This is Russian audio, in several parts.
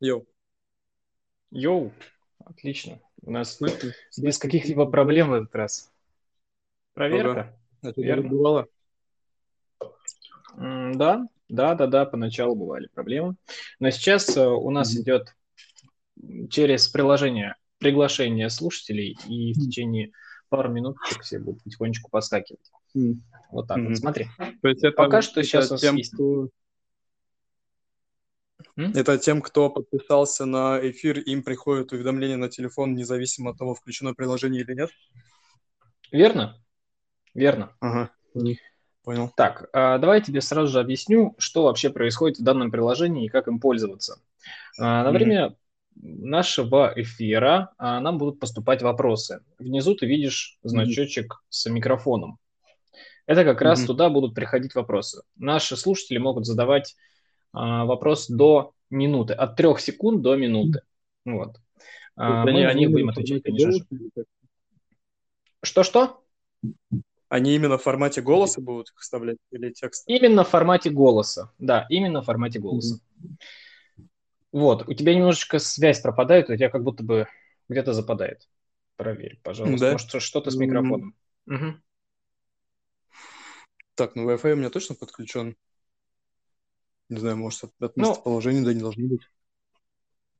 Йоу. Йоу, отлично. У нас Слышно? без каких-либо проблем в этот раз. Проверка. Ага. Это Верно. бывало? Да, да, да, да, поначалу бывали проблемы. Но сейчас э, у нас mm-hmm. идет через приложение приглашение слушателей, и в течение пару минут все будут потихонечку поскакивать. Mm. Вот так mm-hmm. вот, смотри. То есть это, Пока что сейчас тем, есть... кто... Это тем, кто подписался на эфир, им приходит уведомление на телефон, независимо от того, включено приложение или нет? Верно. Верно. Ага. Понял. Так, а, давай я тебе сразу же объясню, что вообще происходит в данном приложении и как им пользоваться. А, на время нашего эфира а, нам будут поступать вопросы. Внизу ты видишь значочек с микрофоном. Это как раз туда будут приходить вопросы. Наши слушатели могут задавать вопрос до минуты, от трех секунд до минуты. Вот. А, мы на них будем отвечать, конечно же. Что-что? Они именно в формате голоса будут их вставлять или текст? Именно в формате голоса, да, именно в формате голоса. Mm-hmm. Вот, у тебя немножечко связь пропадает, у тебя как будто бы где-то западает. Проверь, пожалуйста. Да? Может, что-то с микрофоном. Mm-hmm. Угу. Так, ну Wi-Fi у меня точно подключен. Не знаю, может, от, от ну, местоположения, да, не должно быть.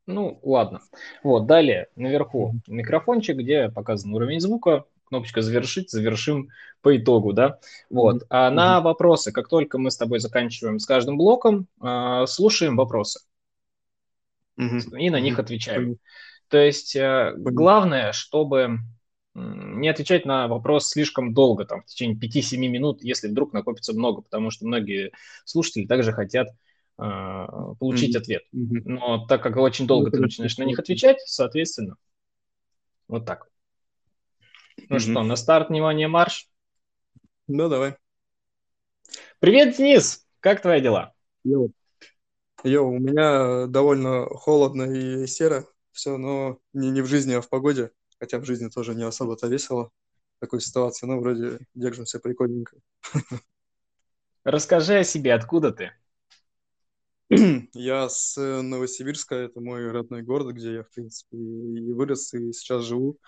Ну, ладно. Вот, далее, наверху микрофончик, где показан уровень звука, кнопочка «Завершить», завершим по итогу, да. Вот. А на вопросы, как только мы с тобой заканчиваем с каждым блоком, а, слушаем вопросы и на них отвечаем. То есть э, главное, чтобы не отвечать на вопрос слишком долго, там, в течение 5-7 минут, если вдруг накопится много, потому что многие слушатели также хотят э, получить mm-hmm. ответ. Но так как очень долго mm-hmm. ты начинаешь на них отвечать, соответственно, вот так. Ну mm-hmm. что, на старт, внимание, марш? Ну, давай. Привет, Денис! Как твои дела? Йоу. Йоу, у меня довольно холодно и серо все, но не, не в жизни, а в погоде хотя в жизни тоже не особо-то весело в такой ситуации, но вроде держимся прикольненько. Расскажи о себе, откуда ты? Я с Новосибирска, это мой родной город, где я, в принципе, и вырос, и сейчас живу.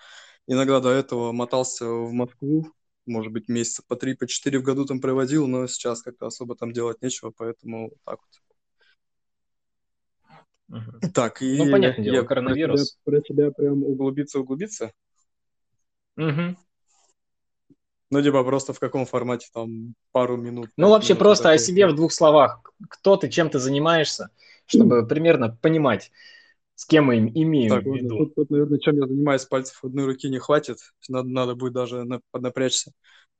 Иногда до этого мотался в Москву, может быть, месяца по три, по четыре в году там проводил, но сейчас как-то особо там делать нечего, поэтому вот так вот. Угу. Так, и ну, понятное дело, я коронавирус. Про тебя, про тебя прям углубиться, углубиться? Угу. Ну, типа просто в каком формате, там, пару минут? Ну, вообще минут, просто такой... о себе в двух словах. Кто ты, чем ты занимаешься, чтобы примерно понимать, с кем мы имеем так, в виду. Тут, тут, наверное, чем я занимаюсь, пальцев одной руки не хватит. Надо, надо будет даже поднапрячься.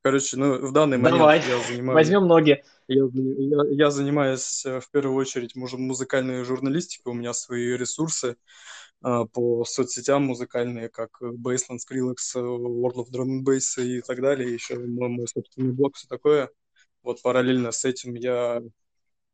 Короче, ну, в данный момент Давай, я занимаюсь... возьмем ноги. Я, я, я занимаюсь э, в первую очередь музыкальной журналистикой. У меня свои ресурсы э, по соцсетям музыкальные, как Baseline, Skrillex, World of Drum and Bass и так далее. Еще мой, мой собственный блог, все такое. Вот параллельно с этим я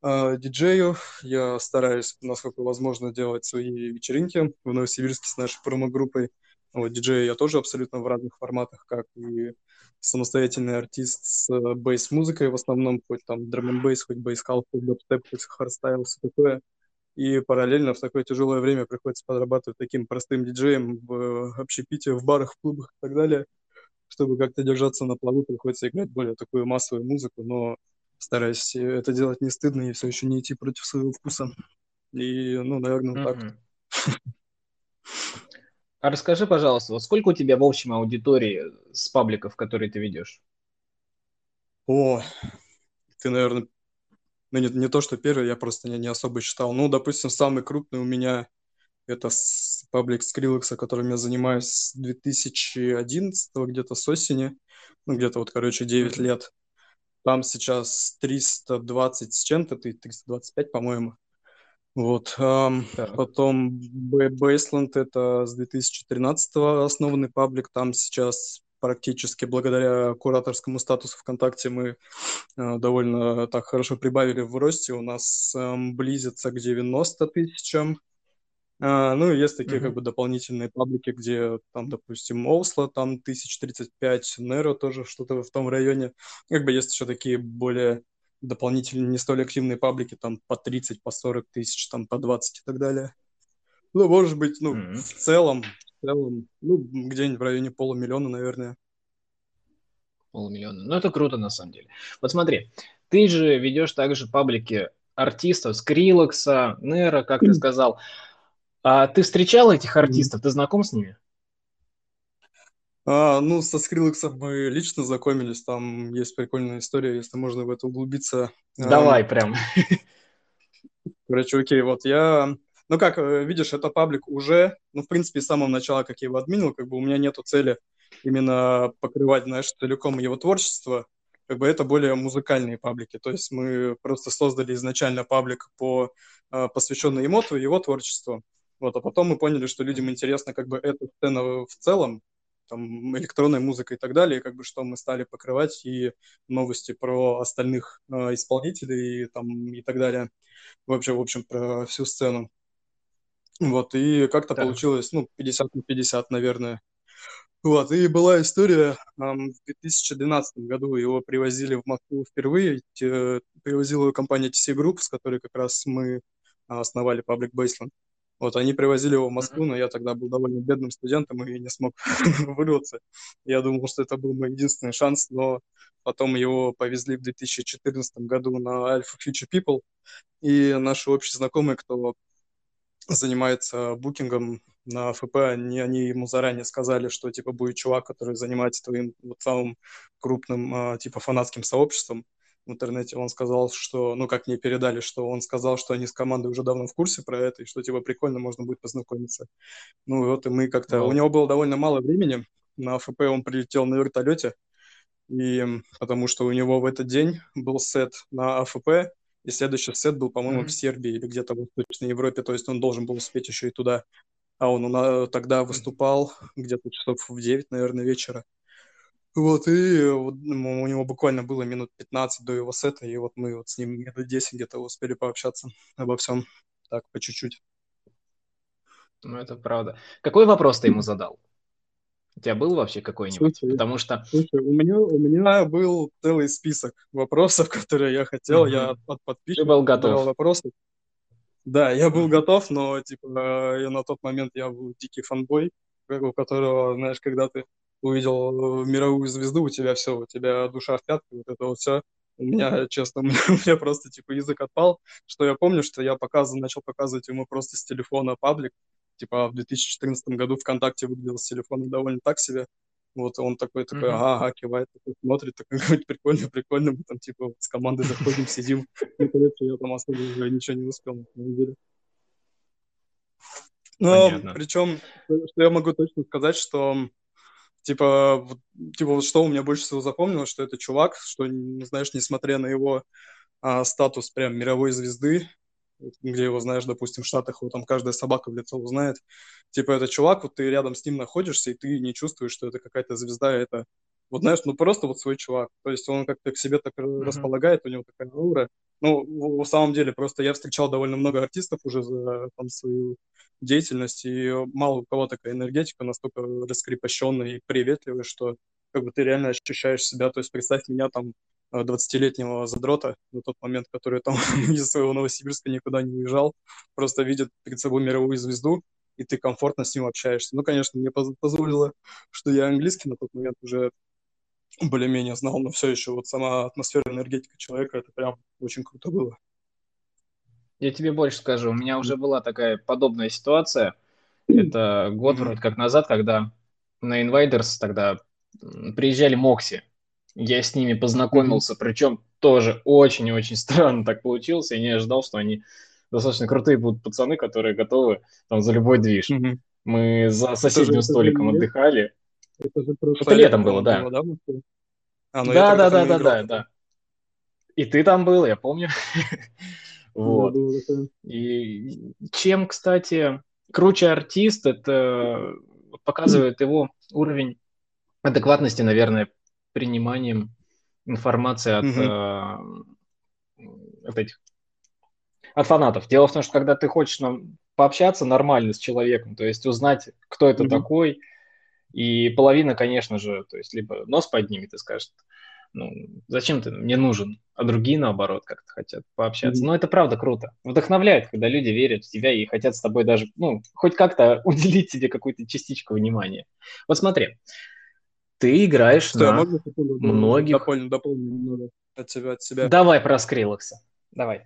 э, диджею. Я стараюсь, насколько возможно, делать свои вечеринки в Новосибирске с нашей промо-группой. Вот, диджею я тоже абсолютно в разных форматах, как и самостоятельный артист с э, bass -музыкой в основном, хоть там драм н бейс, хоть bass house, хоть дабстеп, хоть hardstyle, все такое. И параллельно в такое тяжелое время приходится подрабатывать таким простым диджеем в общепите, в барах, в клубах и так далее. Чтобы как-то держаться на плаву, приходится играть более такую массовую музыку, но стараюсь это делать не стыдно и все еще не идти против своего вкуса. И, ну, наверное, mm-hmm. так. А расскажи, пожалуйста, вот сколько у тебя в общем аудитории с пабликов, которые ты ведешь? О, ты, наверное, ну не, не то, что первый, я просто не, не особо считал. Ну, допустим, самый крупный у меня это паблик Skrillex, которым я занимаюсь с 2011 где-то с осени. Ну, где-то вот, короче, 9 лет. Там сейчас 320 с чем-то, 325, по-моему. Вот. Um, потом Baseland это с 2013 основанный паблик. Там сейчас практически благодаря кураторскому статусу ВКонтакте мы uh, довольно так хорошо прибавили в росте. У нас близится к 90 тысячам. Uh, ну есть такие mm-hmm. как бы дополнительные паблики, где там, допустим, Осло, там 1035, Неро тоже что-то в том районе. Как бы есть еще такие более дополнительные не столь активные паблики, там по 30, по 40 тысяч, там по 20 и так далее. Ну, может быть, ну, mm-hmm. в целом, в целом, ну, где-нибудь в районе полумиллиона, наверное. Полумиллиона. Ну, это круто, на самом деле. Вот смотри, ты же ведешь также паблики артистов, Скрилокса, Нера, как ты сказал. А ты встречал этих артистов? Ты знаком с ними? А, ну, со Скрилексом мы лично знакомились, там есть прикольная история, если можно в это углубиться. Давай, а, прям. Короче, окей, вот я... Ну как, э, видишь, это паблик уже, ну, в принципе, с самого начала, как я его админил, как бы у меня нету цели именно покрывать, знаешь, целиком его творчество, как бы это более музыкальные паблики. То есть мы просто создали изначально паблик, по, а, посвященный Емоту и его творчеству. Вот, а потом мы поняли, что людям интересно как бы эта сцена в целом, там, электронной музыкой и так далее, как бы что мы стали покрывать и новости про остальных э, исполнителей и, там, и так далее. Вообще, в общем, про всю сцену. Вот, и как-то да. получилось, ну, 50 на 50, наверное. Вот, и была история, в 2012 году его привозили в Москву впервые, привозила его компания TC Group, с которой как раз мы основали Public Baseline. Вот, они привозили его в Москву, но я тогда был довольно бедным студентом и не смог вырваться. Я думал, что это был мой единственный шанс, но потом его повезли в 2014 году на Alpha Future People, и наши общие знакомые, кто занимается букингом на ФП, они, они ему заранее сказали, что типа будет чувак, который занимается твоим вот самым крупным а, типа фанатским сообществом в интернете. Он сказал, что, ну как мне передали, что он сказал, что они с командой уже давно в курсе про это, и что типа прикольно можно будет познакомиться. Ну вот и мы как-то... Wow. У него было довольно мало времени. На ФП он прилетел на вертолете, и потому что у него в этот день был сет на АФП, и следующий сет был, по-моему, mm-hmm. в Сербии или где-то в Восточной Европе, то есть он должен был успеть еще и туда. А он у тогда выступал где-то часов в 9, наверное, вечера. Вот, и вот, ну, у него буквально было минут 15 до его сета, и вот мы вот с ним минут 10 где-то успели пообщаться обо всем, так, по чуть-чуть. Ну, это правда. Какой вопрос ты ему задал? У тебя был вообще какой-нибудь? Слушай, Потому что... Слушай, у меня, у меня был целый список вопросов, которые я хотел. Угу. Я от, подписчиков Ты был готов. вопросы. Да, я был готов, но типа я на тот момент я был дикий фанбой, у которого, знаешь, когда ты увидел мировую звезду, у тебя все, у тебя душа в пятке, вот это вот все. У меня, честно, у меня, просто типа язык отпал, что я помню, что я показывал, начал показывать ему просто с телефона паблик, типа в 2014 году ВКонтакте выглядел с телефона довольно так себе, вот он такой, такой, ага, ага, кивает, такой, смотрит, такой, говорит, прикольно, прикольно, мы там, типа, с командой заходим, сидим. Ну, короче, я там особо уже ничего не успел на самом деле. Но, Понятно. причем, что я могу точно сказать, что, типа, типа, что у меня больше всего запомнилось, что это чувак, что, знаешь, несмотря на его а, статус прям мировой звезды, где его знаешь, допустим, в Штатах, его там каждая собака в лицо узнает. Типа, это чувак, вот ты рядом с ним находишься, и ты не чувствуешь, что это какая-то звезда, это вот знаешь, ну просто вот свой чувак. То есть он как-то к себе так mm-hmm. располагает, у него такая аура. Ну, в, в самом деле, просто я встречал довольно много артистов уже за там, свою деятельность, и мало у кого такая энергетика настолько раскрепощенная и приветливая, что как бы ты реально ощущаешь себя. То есть представь меня там 20-летнего задрота на тот момент, который там из своего Новосибирска никуда не уезжал, просто видит перед собой мировую звезду, и ты комфортно с ним общаешься. Ну, конечно, мне позволило, что я английский на тот момент уже более-менее знал, но все еще вот сама атмосфера, энергетика человека, это прям очень круто было. Я тебе больше скажу, у меня уже была такая подобная ситуация. Это год вроде как назад, когда на Invaders тогда приезжали Мокси. Я с ними познакомился, причем тоже очень-очень странно так получилось. Я не ожидал, что они достаточно крутые будут пацаны, которые готовы там за любой движ. Мы за соседним столиком отдыхали. Это, же это летом было, да. Было, да, а, ну да, да, да, да, да, да. И ты там был, я помню. вот. И чем, кстати, круче артист, это показывает его уровень адекватности, наверное, приниманием информации от, э, от этих от фанатов. Дело в том, что когда ты хочешь нам пообщаться нормально с человеком, то есть узнать, кто это такой, и половина, конечно же, то есть либо нос поднимет и скажет, ну, зачем ты мне нужен? А другие, наоборот, как-то хотят пообщаться. Но это правда круто. Вдохновляет, когда люди верят в тебя и хотят с тобой даже, ну, хоть как-то уделить тебе какую-то частичку внимания. Вот смотри, ты играешь Что, на можно многих... Дополню, дополню от себя, от себя. Давай про Скриллекса. Давай.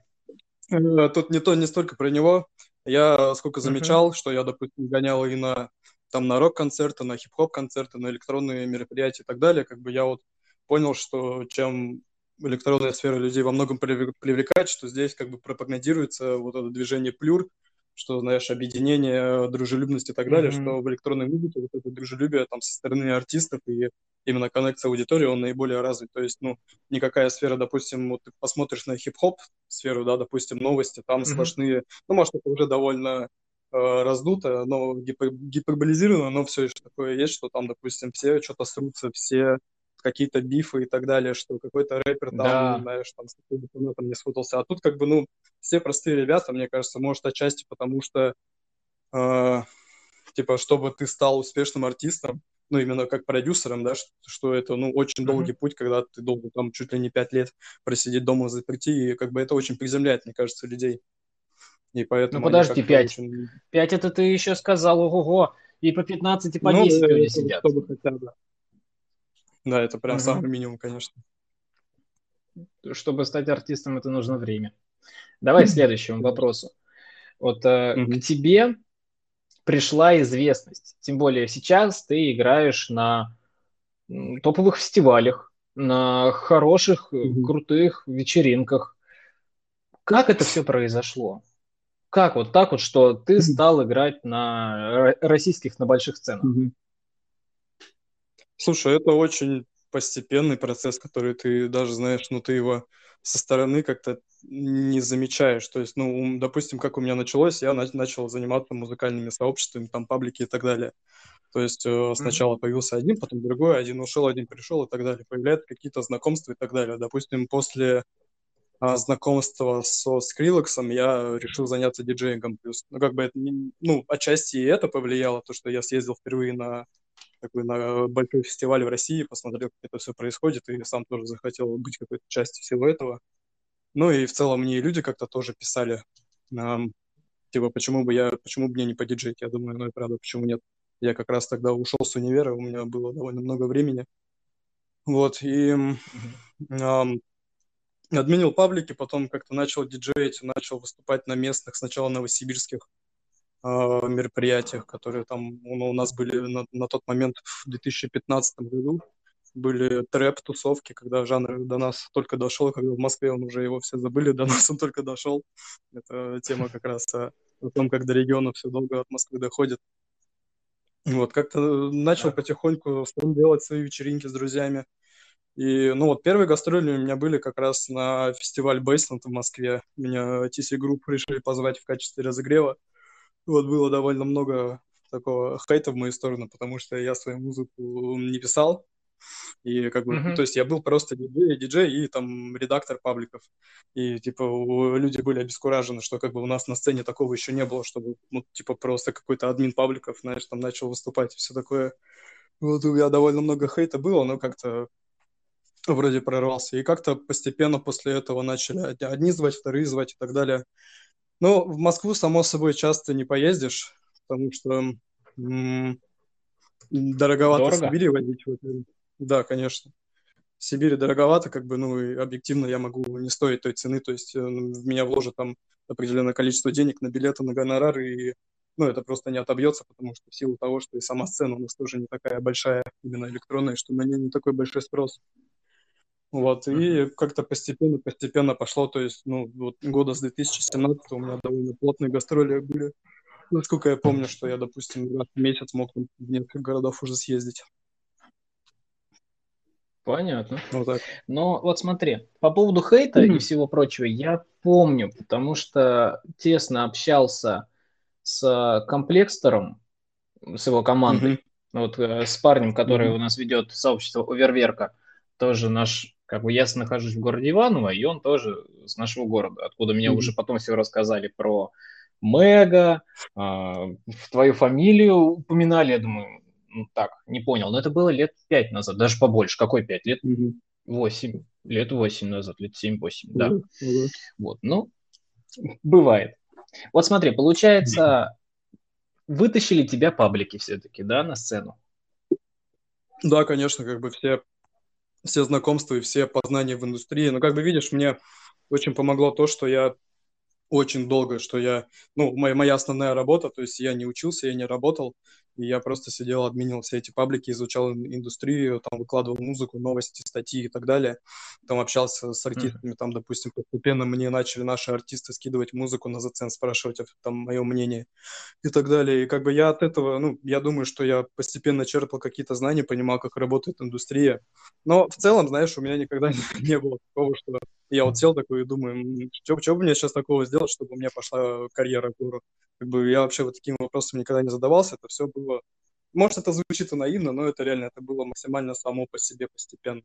Э, тут не то, не столько про него. Я сколько замечал, uh-huh. что я, допустим, гонял и на там на рок-концерты, на хип-хоп концерты, на электронные мероприятия и так далее, как бы я вот понял, что чем электронная сфера людей во многом привлекает, что здесь как бы пропагандируется вот это движение плюр, что, знаешь, объединение, дружелюбность и так далее, mm-hmm. что в электронной музыке вот это дружелюбие там со стороны артистов и именно коннекция аудитории, он наиболее развит. То есть, ну, никакая сфера, допустим, вот ты посмотришь на хип-хоп сферу, да, допустим, новости, там mm-hmm. сплошные, ну, может, это уже довольно раздуто, но гипер, гиперболизировано, но все еще такое есть, что там, допустим, все что-то срутся, все какие-то бифы и так далее, что какой-то рэпер там, да. знаешь, там с каким-то не сфотался. А тут как бы, ну, все простые ребята, мне кажется, может, отчасти потому что, э, типа, чтобы ты стал успешным артистом, ну, именно как продюсером, да, что, что это, ну, очень mm-hmm. долгий путь, когда ты должен там чуть ли не пять лет просидеть дома заперти, и как бы это очень приземляет, мне кажется, людей. И поэтому... Ну, подожди, пять. Очень... Пять это ты еще сказал, ого-го, и по 15, и по ну, 10 люди сидят. Чтобы хотя бы. Да, это прям угу. самый минимум, конечно. Чтобы стать артистом, это нужно время. Давай к следующему вопросу. Вот э, угу. к тебе пришла известность. Тем более сейчас ты играешь на топовых фестивалях, на хороших, угу. крутых вечеринках. Как это все произошло? Как вот так вот, что ты стал играть на российских, на больших сценах? Слушай, это очень постепенный процесс, который ты даже знаешь, ну ты его со стороны как-то не замечаешь. То есть, ну, допустим, как у меня началось, я начал заниматься музыкальными сообществами, там, паблики и так далее. То есть э, сначала появился один, потом другой, один ушел, один пришел и так далее. Появляются какие-то знакомства и так далее. Допустим, после знакомства со Скрилексом я решил заняться диджеингом. Плюс, ну, как бы это, ну, отчасти и это повлияло, то, что я съездил впервые на такой на большой фестиваль в России, посмотрел, как это все происходит, и сам тоже захотел быть какой-то частью всего этого. Ну и в целом мне люди как-то тоже писали, um, типа, почему бы я, почему бы мне не подиджить? Я думаю, ну и правда, почему нет? Я как раз тогда ушел с универа, у меня было довольно много времени. Вот, и um, админил паблики, потом как-то начал диджеить, начал выступать на местных, сначала новосибирских э, мероприятиях, которые там ну, у нас были на, на тот момент в 2015 году. Были трэп-тусовки, когда жанр до нас только дошел, когда в Москве он уже его все забыли, до нас он только дошел. Это тема как раз о, о том, как до региона все долго от Москвы доходит. Вот, как-то начал потихоньку делать свои вечеринки с друзьями. И, ну вот, первые гастроли у меня были как раз на фестиваль Бейсленд в Москве. Меня TC Group решили позвать в качестве разогрева вот было довольно много такого хейта в мою сторону, потому что я свою музыку не писал. И как бы, mm-hmm. то есть я был просто диджей, диджей и там редактор пабликов. И типа люди были обескуражены, что как бы у нас на сцене такого еще не было, чтобы ну типа просто какой-то админ пабликов, знаешь, там начал выступать и все такое. Вот у меня довольно много хейта было, но как-то вроде прорвался. И как-то постепенно после этого начали одни звать, вторые звать и так далее. Ну, в Москву, само собой, часто не поездишь, потому что м- дороговато Дорого? в Сибири водить. Да, конечно. В Сибири дороговато, как бы, ну, и объективно я могу не стоить той цены, то есть э, в меня вложат там определенное количество денег на билеты, на гонорар, и, ну, это просто не отобьется, потому что в силу того, что и сама сцена у нас тоже не такая большая, именно электронная, что на нее не такой большой спрос. Вот, и как-то постепенно-постепенно пошло, то есть, ну, вот года с 2017 у меня довольно плотные гастроли были. Насколько я помню, что я, допустим, раз в месяц мог в несколько городов уже съездить. Понятно. Вот так. Но вот смотри, по поводу хейта mm-hmm. и всего прочего, я помню, потому что тесно общался с комплекстором, с его командой, mm-hmm. вот э, с парнем, который mm-hmm. у нас ведет сообщество Оверверка, тоже наш как бы я нахожусь в городе Иваново, и он тоже с нашего города, откуда mm-hmm. уже потом все рассказали про Мега, э, в твою фамилию упоминали, я думаю, ну так, не понял, но это было лет пять назад, даже побольше, какой пять лет? Mm-hmm. 8, лет 8 назад, лет 7-8, да. Mm-hmm. Вот, ну, бывает. Вот смотри, получается, вытащили тебя паблики все-таки, да, на сцену? Да, конечно, как бы все, все знакомства и все познания в индустрии. Но как бы видишь, мне очень помогло то, что я очень долго, что я, ну, моя, моя основная работа, то есть я не учился, я не работал, и я просто сидел, админил все эти паблики, изучал индустрию, там выкладывал музыку, новости, статьи и так далее. Там общался с артистами, там, допустим, постепенно мне начали наши артисты скидывать музыку на зацен, спрашивать там мое мнение и так далее. И как бы я от этого, ну, я думаю, что я постепенно черпал какие-то знания, понимал, как работает индустрия. Но в целом, знаешь, у меня никогда не было такого, что я вот сел такой и думаю, что, что бы мне сейчас такого сделать, чтобы у меня пошла карьера в гору. Как бы я вообще вот таким вопросом никогда не задавался, это все было... Может, это звучит и наивно, но это реально, это было максимально само по себе постепенно.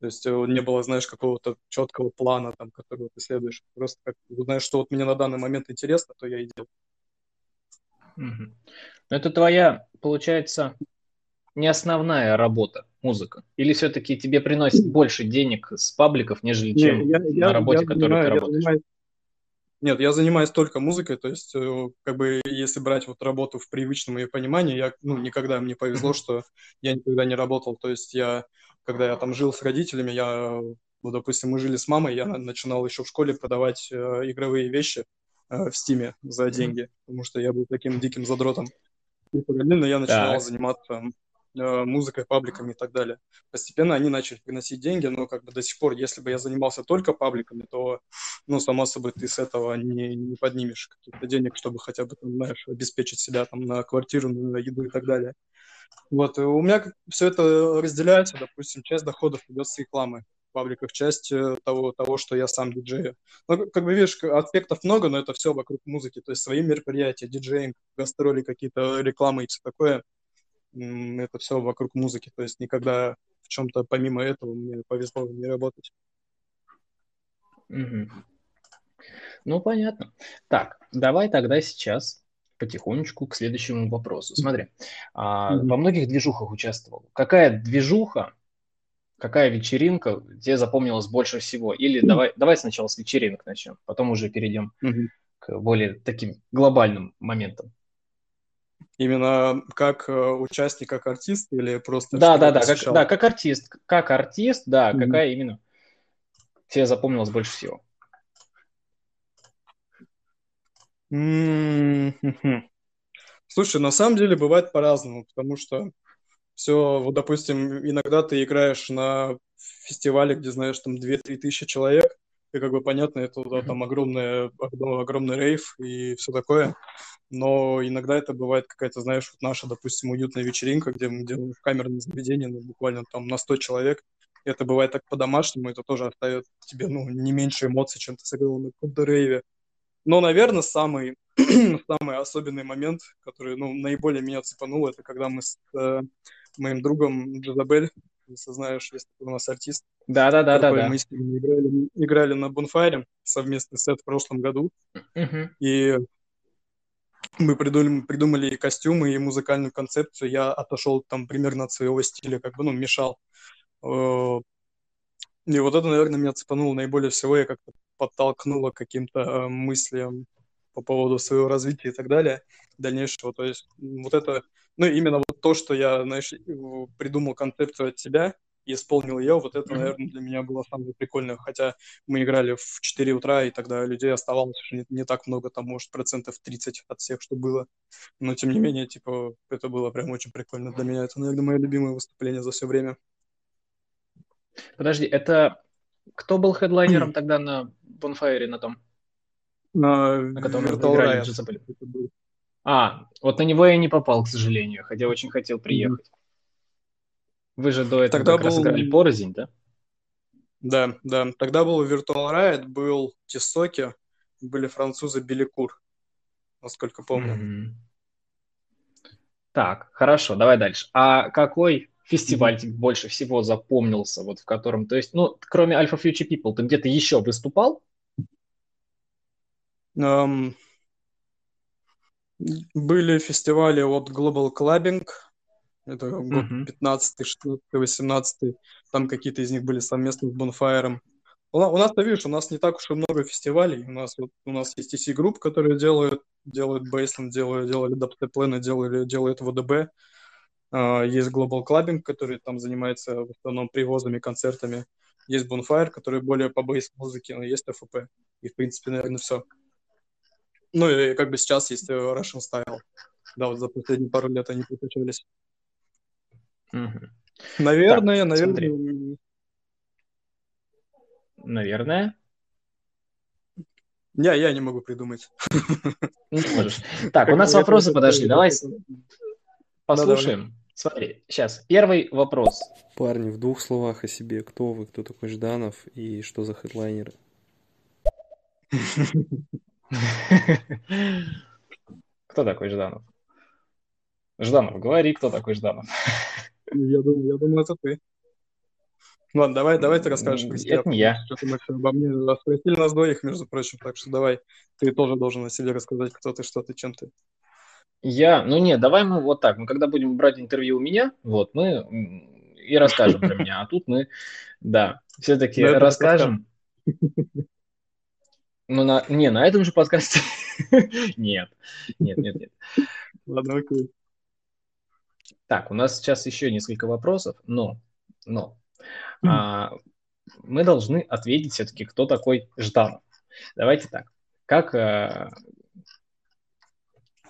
То есть э, не было, знаешь, какого-то четкого плана, там, которого ты следуешь. Просто как, знаешь, что вот мне на данный момент интересно, то я и делаю. Угу. Это твоя, получается, не основная работа, музыка? Или все-таки тебе приносит больше денег с пабликов, нежели чем я, я, на работе, я, которой ты работаешь? Занимаюсь, нет, я занимаюсь только музыкой, то есть, э, как бы, если брать вот работу в привычном ее понимании, я, ну, никогда мне повезло, что я никогда не работал, то есть я, когда я там жил с родителями, я, ну, допустим, мы жили с мамой, я начинал еще в школе продавать э, игровые вещи э, в Стиме за деньги, потому что я был таким диким задротом. И параллельно я начинал так. заниматься музыкой, пабликами и так далее. Постепенно они начали приносить деньги, но как бы до сих пор, если бы я занимался только пабликами, то, ну, само собой, ты с этого не, не поднимешь каких-то денег, чтобы хотя бы, там, знаешь, обеспечить себя там на квартиру, на еду и так далее. Вот, и у меня все это разделяется, допустим, часть доходов идет с рекламы пабликах, часть э, того, того, что я сам диджею. Ну, как бы, видишь, аспектов много, но это все вокруг музыки, то есть свои мероприятия, диджеинг, гастроли какие-то, рекламы и все такое – это все вокруг музыки. То есть никогда в чем-то помимо этого мне повезло не работать. Угу. Ну, понятно. Так, давай тогда сейчас потихонечку к следующему вопросу. Смотри, а, во многих движухах участвовал. Какая движуха, какая вечеринка тебе запомнилась больше всего? Или давай, давай сначала с вечеринок начнем, потом уже перейдем к более таким глобальным моментам. Именно как э, участник, как артист или просто... Да, да, да, как, да, как артист. Как артист, да, mm-hmm. какая именно тебе запомнилась больше всего? Mm-hmm. Слушай, на самом деле бывает по-разному, потому что все, вот, допустим, иногда ты играешь на фестивале, где, знаешь, там 2-3 тысячи человек, и как бы понятно, это да, там огромный, огромный рейв и все такое. Но иногда это бывает какая-то, знаешь, вот наша, допустим, уютная вечеринка, где мы делаем в камерном заведении, ну, буквально там на 100 человек, это бывает так по-домашнему, это тоже оставит тебе, ну, не меньше эмоций, чем ты сыграл на каком-то рейве. Но, наверное, самый, самый особенный момент, который, ну, наиболее меня цепанул, это когда мы с э, моим другом Джазабель, если знаешь, есть у нас артист. Да-да-да. да. Мы с ним играли, играли на Бонфайре совместный сет в прошлом году. Uh-huh. И мы придумали, придумали и костюмы, и музыкальную концепцию. Я отошел там примерно от своего стиля, как бы, ну, мешал. Э, и вот это, наверное, меня цепануло наиболее всего. Я как-то подтолкнуло каким-то э, мыслям по поводу своего развития и так далее, дальнейшего. То есть вот это, ну, именно вот то, что я, знаешь, придумал концепцию от себя, и исполнил ее. Вот это, наверное, для меня было самое прикольное. Хотя мы играли в 4 утра, и тогда людей оставалось не, не так много, там, может, процентов 30 от всех, что было. Но, тем не менее, типа, это было прям очень прикольно для меня. Это, наверное, мое любимое выступление за все время. Подожди, это кто был хедлайнером тогда на Bonfire на том? На, на котором Virtual играли, А, вот на него я не попал, к сожалению, хотя очень хотел приехать. Вы же до этого Тогда как был... раз играли порознь, да? Да, да. Тогда был Virtual Riot, был Тисоки, были французы Беликур, насколько помню. Mm-hmm. Так, хорошо, давай дальше. А какой фестиваль тебе больше всего запомнился, вот в котором, то есть, ну, кроме Alpha Future People, ты где-то еще выступал? Um, были фестивали от Global Clubbing, Это год mm-hmm. 15 16 18 Там какие-то из них были совместно с Bonfire. У, у нас, ты видишь, у нас не так уж и много фестивалей. У нас, вот, у нас есть EC Group, которые делают, делают Baseline, делают, делали Dubstep делали, делают VDB. Uh, есть Global Clubbing, который там занимается в основном привозами, концертами. Есть Bonfire, который более по бейс-музыке, но есть FP. И, в принципе, наверное, все. Ну и как бы сейчас есть э, Russian Style. Да, вот за последние пару лет они приключились. Угу. Наверное, так, наверное. Смотри. Наверное. Не, я не могу придумать. Не можешь. Так, у нас вопросы подошли. Давай послушаем. Смотри, сейчас. Первый вопрос. Парни, в двух словах о себе. Кто вы, кто такой Жданов и что за хедлайнеры? Кто такой Жданов? Жданов, говори, кто такой Жданов. Я думаю, я думаю, это ты. Ладно, давай, давай ты расскажешь про себя. Это не я. Что ты обо мне спросили нас двоих, между прочим, так что давай, ты тоже должен о себе рассказать, кто ты, что ты, чем ты. Я, ну нет, давай мы вот так, мы когда будем брать интервью у меня, вот, мы и расскажем про меня, а тут мы, да, все-таки расскажем. Ну, на, не, на этом же подкасте. нет, нет, нет, нет. Ладно, окей. Так, у нас сейчас еще несколько вопросов, но, но а, мы должны ответить все-таки, кто такой Жданов. Давайте так. Как а,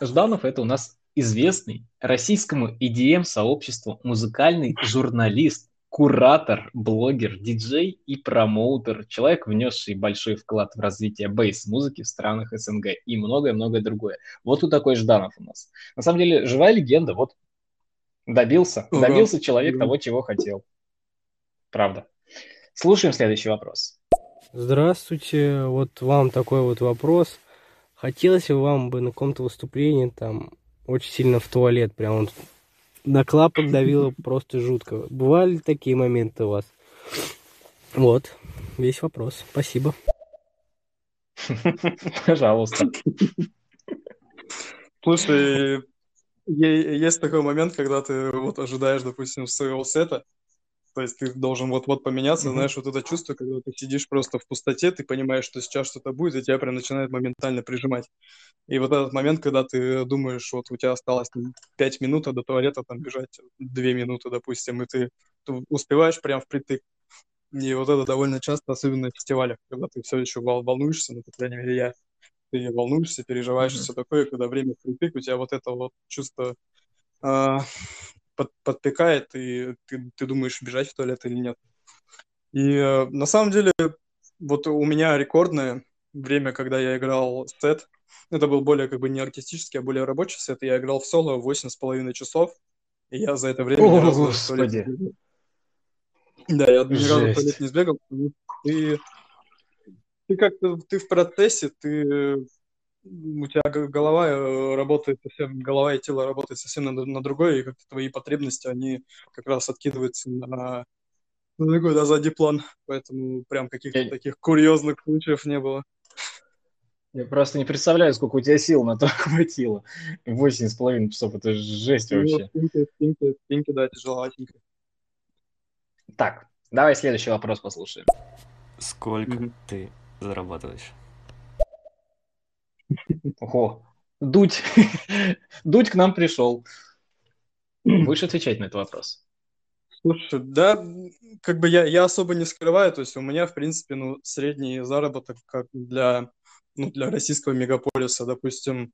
Жданов это у нас известный российскому EDM-сообществу музыкальный журналист, куратор, блогер, диджей и промоутер, человек, внесший большой вклад в развитие бейс-музыки в странах СНГ и многое-многое другое. Вот у такой Жданов у нас. На самом деле, живая легенда, вот добился, угу. добился человек угу. того, чего хотел. Правда. Слушаем следующий вопрос. Здравствуйте, вот вам такой вот вопрос. Хотелось бы вам бы на каком-то выступлении там очень сильно в туалет, прям вот на клапан давило просто жутко. Бывали такие моменты у вас? Вот, весь вопрос. Спасибо. Пожалуйста. Слушай, есть такой момент, когда ты вот ожидаешь, допустим, своего сета, то есть ты должен вот-вот поменяться, mm-hmm. знаешь, вот это чувство, когда ты сидишь просто в пустоте, ты понимаешь, что сейчас что-то будет, и тебя прям начинает моментально прижимать. И вот этот момент, когда ты думаешь, вот у тебя осталось там, 5 минут, а до туалета там бежать 2 минуты, допустим, и ты, ты успеваешь прям впритык. И вот это довольно часто, особенно на фестивалях, когда ты все еще волнуешься, ну, по крайней мере, я, ты волнуешься, переживаешь mm-hmm. все такое, когда время впритык, у тебя вот это вот чувство э, под, подпекает, и ты, ты думаешь, бежать в туалет или нет. И э, на самом деле, вот у меня рекордное время, когда я играл сет, это был более как бы не артистический, а более рабочий сет, я играл в соло 8,5 часов, и я за это время О, господи. туалет Да, я ни разу в туалет не сбегал. И ты как-то ты в процессе, ты у тебя голова э, работает совсем, голова и тело работают совсем на, на другое, и как-то твои потребности, они как раз откидываются на, на другой, да, задний план. Поэтому прям каких-то я... таких курьезных случаев не было. Я просто не представляю, сколько у тебя сил на то хватило. Восемь с половиной часов, это жесть ну, вообще. Спинки, спинки, спинки, да, тяжеловатенько. Так, давай следующий вопрос послушаем. Сколько mm-hmm. ты зарабатываешь? Ого, Дудь. Дудь к нам пришел. Будешь отвечать на этот вопрос? Слушай, да, как бы я, я особо не скрываю, то есть у меня, в принципе, ну, средний заработок как для, ну, для российского мегаполиса, допустим,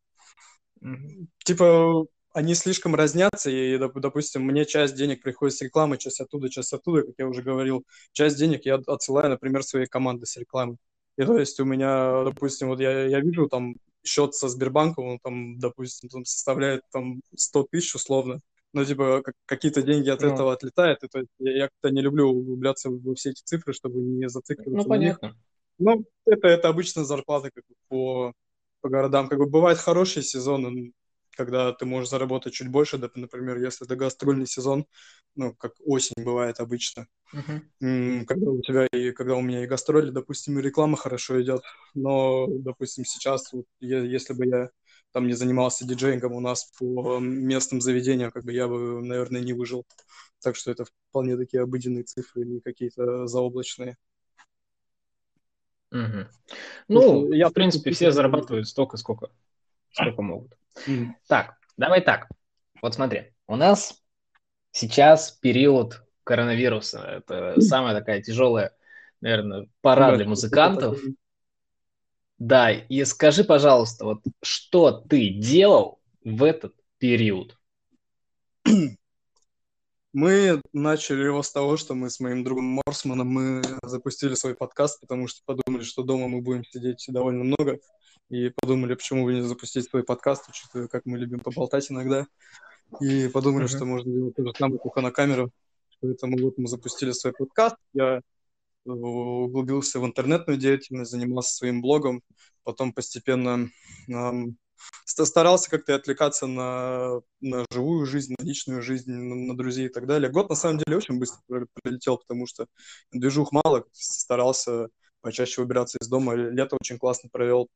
типа, они слишком разнятся, и, допустим, мне часть денег приходит с рекламы, часть оттуда, часть оттуда, как я уже говорил. Часть денег я отсылаю, например, своей команды с рекламы. И то есть у меня, допустим, вот я, я вижу там счет со Сбербанком, он там, допустим, там составляет там 100 тысяч условно, но типа как, какие-то деньги от ну. этого отлетают, и то есть я, я как-то не люблю углубляться во все эти цифры, чтобы не зацикливаться ну, понятно. них. Ну, это, это обычно зарплата как бы по, по городам. Как бы бывают хорошие сезоны, когда ты можешь заработать чуть больше, да, например, если это гастрольный сезон, ну, как осень бывает обычно, uh-huh. когда у тебя и когда у меня и гастроли, допустим, и реклама хорошо идет, но, допустим, сейчас, вот, если бы я там не занимался диджеингом у нас по местным заведениям, как бы я бы, наверное, не выжил. Так что это вполне такие обыденные цифры, не какие-то заоблачные. Угу. Ну, я, в принципе, все зарабатывают столько, сколько, сколько могут. Так, давай так. Вот смотри, у нас сейчас период коронавируса. Это самая такая тяжелая, наверное, пора для музыкантов. Да, и скажи, пожалуйста, вот что ты делал в этот период? Мы начали его с того, что мы с моим другом Морсманом мы запустили свой подкаст, потому что подумали, что дома мы будем сидеть довольно много, и подумали, почему бы не запустить свой подкаст, учитывая, как мы любим поболтать иногда, и подумали, uh-huh. что можно делать то же самое, только на камеру. Поэтому вот мы запустили свой подкаст. Я углубился в интернетную деятельность, занимался своим блогом, потом постепенно эм, старался как-то отвлекаться на, на живую жизнь, на личную жизнь, на, на друзей и так далее. Год, на самом деле, очень быстро пролетел, потому что движух мало, старался почаще выбираться из дома. Лето очень классно провел.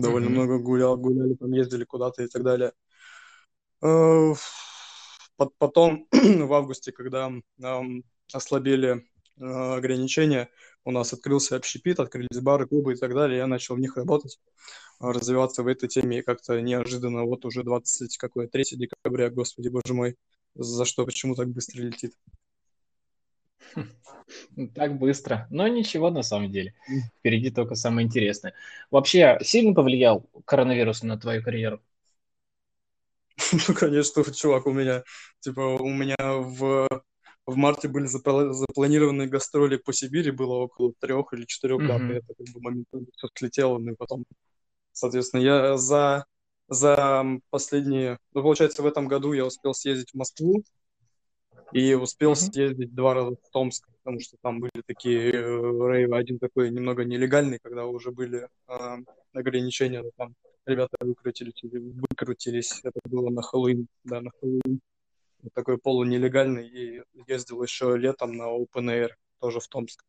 Довольно mm-hmm. много гулял, гуляли, там ездили куда-то и так далее. Э, потом в августе, когда ослабели э, ограничения, у нас открылся общепит, открылись бары, клубы и так далее, я начал в них работать, развиваться в этой теме, и как-то неожиданно, вот уже 20, какое, 3 декабря, господи, боже мой, за что, почему так быстро летит? Так быстро. Но ничего на самом деле. Впереди только самое интересное. Вообще, сильно повлиял коронавирус на твою карьеру? Ну, конечно, чувак, у меня, типа, у меня в в марте были запланированы гастроли по Сибири, было около трех или четырех дат, mm-hmm. это как бы моментально все слетело, ну и потом, соответственно, я за, за последние, ну, получается, в этом году я успел съездить в Москву и успел съездить два раза в Томск, потому что там были такие э, рейвы, один такой немного нелегальный, когда уже были э, ограничения, там ребята выкрутились, выкрутились, это было на Хэллоуин, да, на Хэллоуин такой полунелегальный, и ездил еще летом на Open Air, тоже в Томск.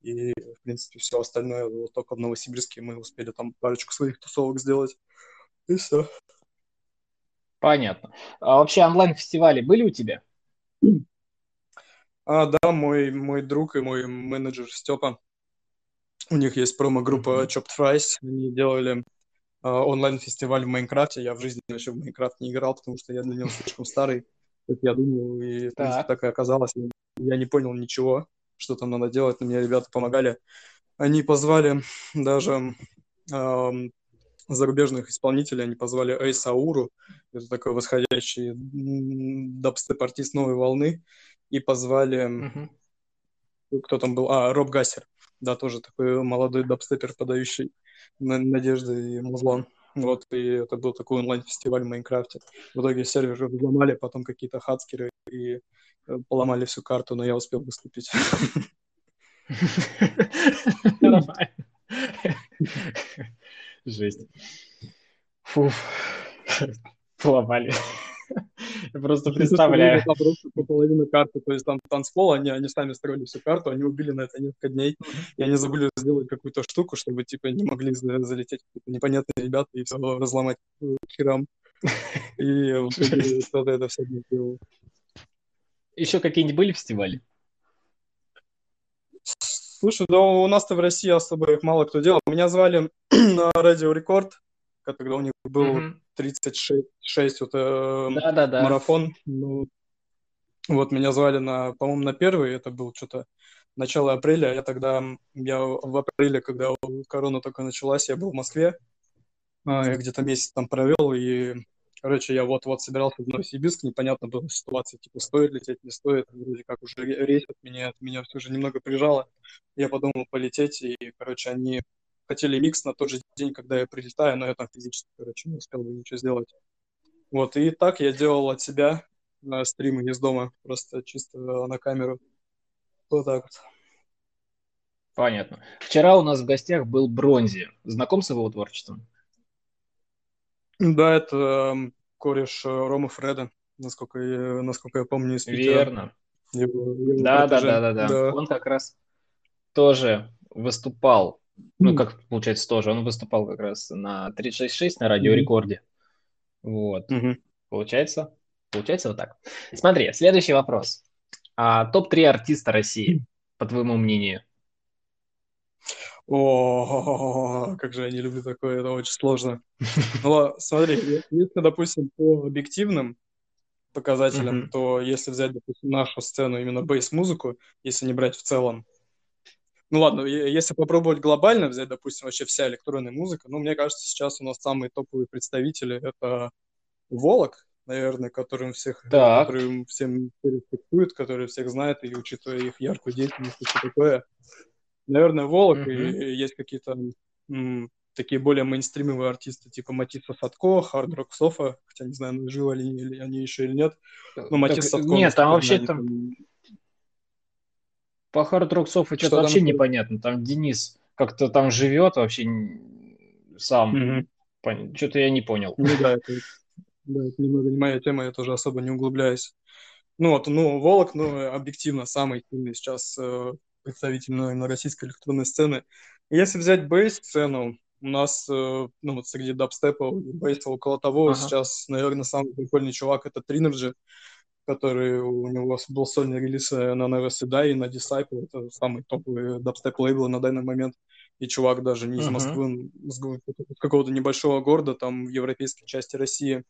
И, в принципе, все остальное, вот только в Новосибирске мы успели там парочку своих тусовок сделать. И все. Понятно. А вообще онлайн-фестивали были у тебя? А, да, мой, мой друг и мой менеджер Степа, у них есть промо-группа. Chopped Fries, они делали а, онлайн-фестиваль в Майнкрафте, я в жизни вообще в Майнкрафт не играл, потому что я для него слишком старый как я думал, и в принципе, так. так и оказалось. Я не понял ничего, что там надо делать, но мне ребята помогали. Они позвали даже эм, зарубежных исполнителей, они позвали Эйс Ауру, это такой восходящий дабстеп-артист новой волны, и позвали, mm-hmm. кто там был, а, Роб Гассер, да, тоже такой молодой дабстепер, подающий надежды и музлон. Вот, и это был такой онлайн-фестиваль в Майнкрафте. В итоге сервер взломали, потом какие-то хацкеры и э, поломали всю карту, но я успел выступить. Жесть. Фуф. Поломали. Я просто представляю. По половину карты, то есть там танцпол, они, они сами строили всю карту, они убили на это несколько дней, и они забыли сделать какую-то штуку, чтобы, типа, не могли залететь какие-то непонятные ребята и все разломать херам. И вот кто-то это все сделал. Еще какие-нибудь были фестивали? Слушай, да у нас-то в России особо их мало кто делал. Меня звали на Радио Рекорд, когда у них был mm-hmm. 36 вот, э, да, да, да. марафон. Ну, вот меня звали на, по-моему, на первый, это был что-то начало апреля. Я тогда, я в апреле, когда корона только началась, я был в Москве, а, я где-то месяц там провел, и, короче, я вот-вот собирался в Новосибирск, непонятно была ситуация, типа, стоит лететь, не стоит, вроде как уже рейс от меня, от меня все же немного прижало. Я подумал полететь, и, короче, они хотели микс на тот же день, когда я прилетаю, но я там физически, короче, не успел бы ничего сделать. Вот, и так я делал от себя на стримы из дома, просто чисто на камеру. Вот так вот. Понятно. Вчера у нас в гостях был Бронзи. Знаком с его творчеством? Да, это э, кореш Рома Фреда, насколько я, насколько я помню, из Питера. Верно. Его, его да, да, да, да, да, да. Он как раз тоже выступал Ну, как получается тоже. Он выступал как раз на 366 на радиорекорде. Вот. Мгм. Получается? Получается вот так. Смотри, следующий вопрос. А, топ-3 артиста России, по твоему мнению? О, как же я не люблю такое, это очень сложно. Ну, ла- смотри, если, допустим, по объективным показателям, Мгм. то если взять, допустим, нашу сцену, именно бейс-музыку, если не брать в целом, ну ладно, если попробовать глобально взять, допустим, вообще вся электронная музыка, ну, мне кажется, сейчас у нас самые топовые представители — это Волок, наверное, которым всех, Так. который всем респектует, который всех знает, и учитывая их яркую деятельность и все такое. Наверное, Волок, Мгм. и есть какие-то м, такие более мейнстримовые артисты, типа Матисса Садко, Хард Рок Софа, хотя не знаю, ну, живы ли они, или они еще или нет. Но Матисс Так, Садко... нет, там насколько вообще там там- по Rock Sofa Что что-то там вообще непонятно. Там Денис как-то там живет вообще сам. Мгм. Что-то я не понял. Ну да, это, да, это немного не моя тема, я тоже особо не углубляюсь. Ну вот, ну, Волок, ну, объективно, самый сильный сейчас э, представитель наверное, российской электронной сцены. Если взять бейс-сцену, у нас, э, ну, вот среди дабстепа и бейса около того, Ага. сейчас, наверное, самый прикольный чувак — это Trinergy, который у него был сольный релиз э, на Never Say и на Disciple, это самый топовый дабстеп-лейбл на данный момент. И чувак даже не из. Москвы, г- с какого-то небольшого города, там, в европейской части России.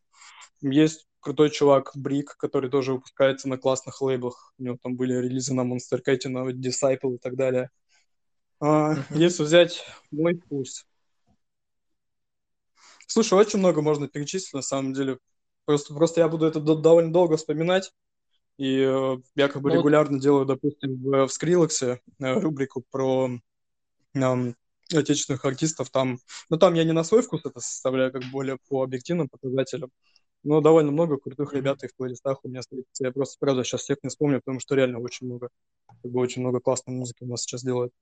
Есть крутой чувак Брик, который тоже выпускается на классных лейблах. У него там были релизы на Monster Cat, на Disciple и так далее. А, Мгм. Если взять мой вкус. Слушай, очень много можно перечислить, на самом деле. Просто, просто я буду это до- довольно долго вспоминать. И э, я как бы Ну вот- регулярно делаю, допустим, в, в Скриллексе э, рубрику про эм, отечественных артистов. Там, ну, там я не на свой вкус это составляю, как более по объективным показателям. Но довольно много крутых ребят и в плейлистах у меня стоит. Я просто, правда, сейчас всех не вспомню, потому что реально очень много, как бы очень много классной музыки у нас сейчас делают.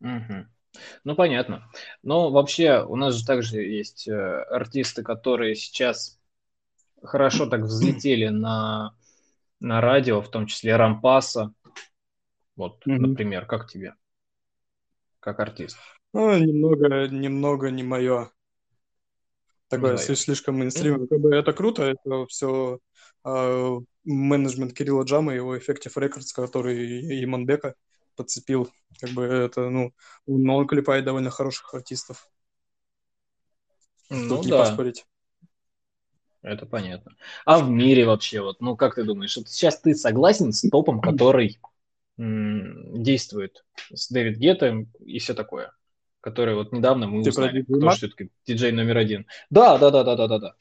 Мгм. Ну, понятно. Но вообще у нас же также есть э, артисты, которые сейчас хорошо так взлетели на, на радио, в том числе Рампаса. Вот, Мгм. например, как тебе? Как артист? Ну, немного, немного не мое. Такое Не сли- слишком мейнстримовое. Как бы это круто, это все менеджмент Кирилла Джама, его Effective Records, который Иманбека подцепил. Как бы это, ну, но он клепает довольно хороших артистов. Ну Тут не да, поспорить. это понятно. А в мире вообще, вот, ну как ты думаешь, вот сейчас ты согласен с топом, который действует с Дэвид Гетто и все такое? Который вот недавно мы Ты узнали, кто же все-таки диджей номер один. Да, да, да, да, да, да, да.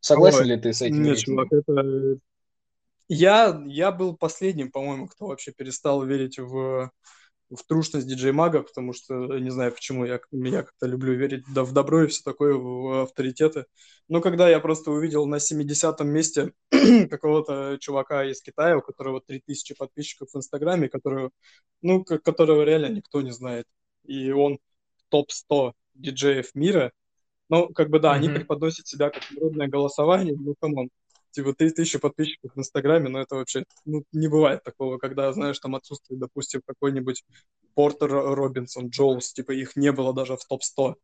Согласен Ой, ли ты с этим Нет, чувак, это... Я, я был последним, по-моему, кто вообще перестал верить в, в трушность DJ Mag а, потому что, не знаю почему, я, я как-то люблю верить да, в добро и все такое, в авторитеты. Но когда я просто увидел на 70-м месте какого-то чувака из Китая, у которого 3000 подписчиков в Инстаграме, которого, ну, которого реально никто не знает, и он топ-100 диджеев мира, ну, как бы да, они Мгм. преподносят себя как народное голосование, ну, come on, типа, ты тысячи подписчиков в Инстаграме, но это вообще, ну, не бывает такого, когда, знаешь, там отсутствует, допустим, какой-нибудь Портер Робинсон, Джоус, типа, их не было даже в топ-100.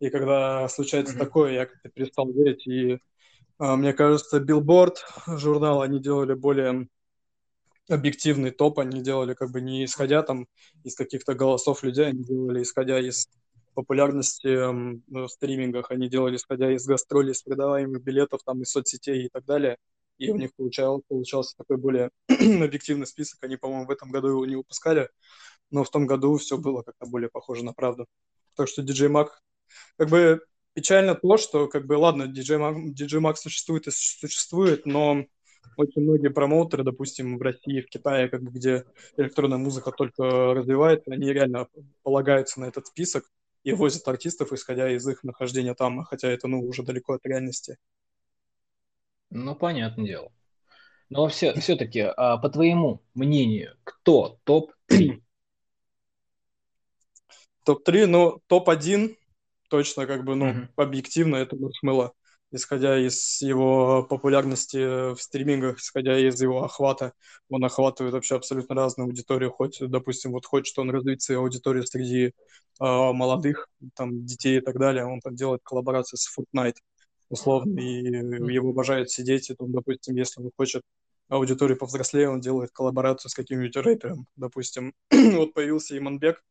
И когда случается Мгм. такое, я как-то перестал верить, и а, мне кажется, Billboard журнал, они делали более объективный топ, они делали как бы не исходя там из каких-то голосов людей, они делали исходя из популярности эм, в стримингах, они делали исходя из гастролей, из продаваемых билетов, там, из соцсетей и так далее. И у них получал, получался такой более объективный список. Они, по-моему, в этом году его не выпускали, но в том году все было как-то более похоже на правду. Так что DJ Mag, как бы печально то, что, как бы, ладно, DJ Mag, DJ Mag существует и существует, но очень многие промоутеры, допустим, в России, в Китае, как бы, где электронная музыка только развивается, они реально полагаются на этот список и возят артистов, исходя из их нахождения там, хотя это, ну, уже далеко от реальности. Ну, понятное дело. Но все, все-таки, а, по твоему мнению, кто топ-3? Топ-3, ну, топ-1 точно, как бы, ну, Мгм. объективно, это Маршмелло. Исходя из его популярности в стримингах, исходя из его охвата, он охватывает вообще абсолютно разную аудиторию. Хоть, допустим, вот хочет он развить свою аудиторию среди э, молодых, там, детей и так далее, он там делает коллаборации с Fortnite, условно, и его обожают все дети, там, допустим, если он хочет аудиторию повзрослее, он делает коллаборацию с каким-нибудь рэпером, допустим. вот появился Иманбек,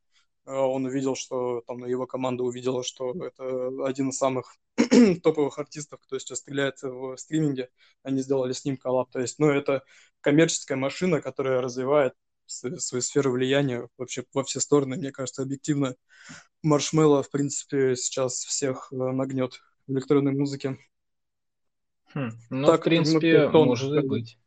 он увидел, что там его команда увидела, что это один из самых топовых артистов, кто сейчас стреляет в стриминге, они сделали с ним коллаб. То есть, ну, это коммерческая машина, которая развивает свою сферу влияния вообще во все стороны. Мне кажется, объективно Маршмелло, в принципе, сейчас всех э, нагнет в электронной музыке. Хм, ну, так, в принципе, ну, может быть.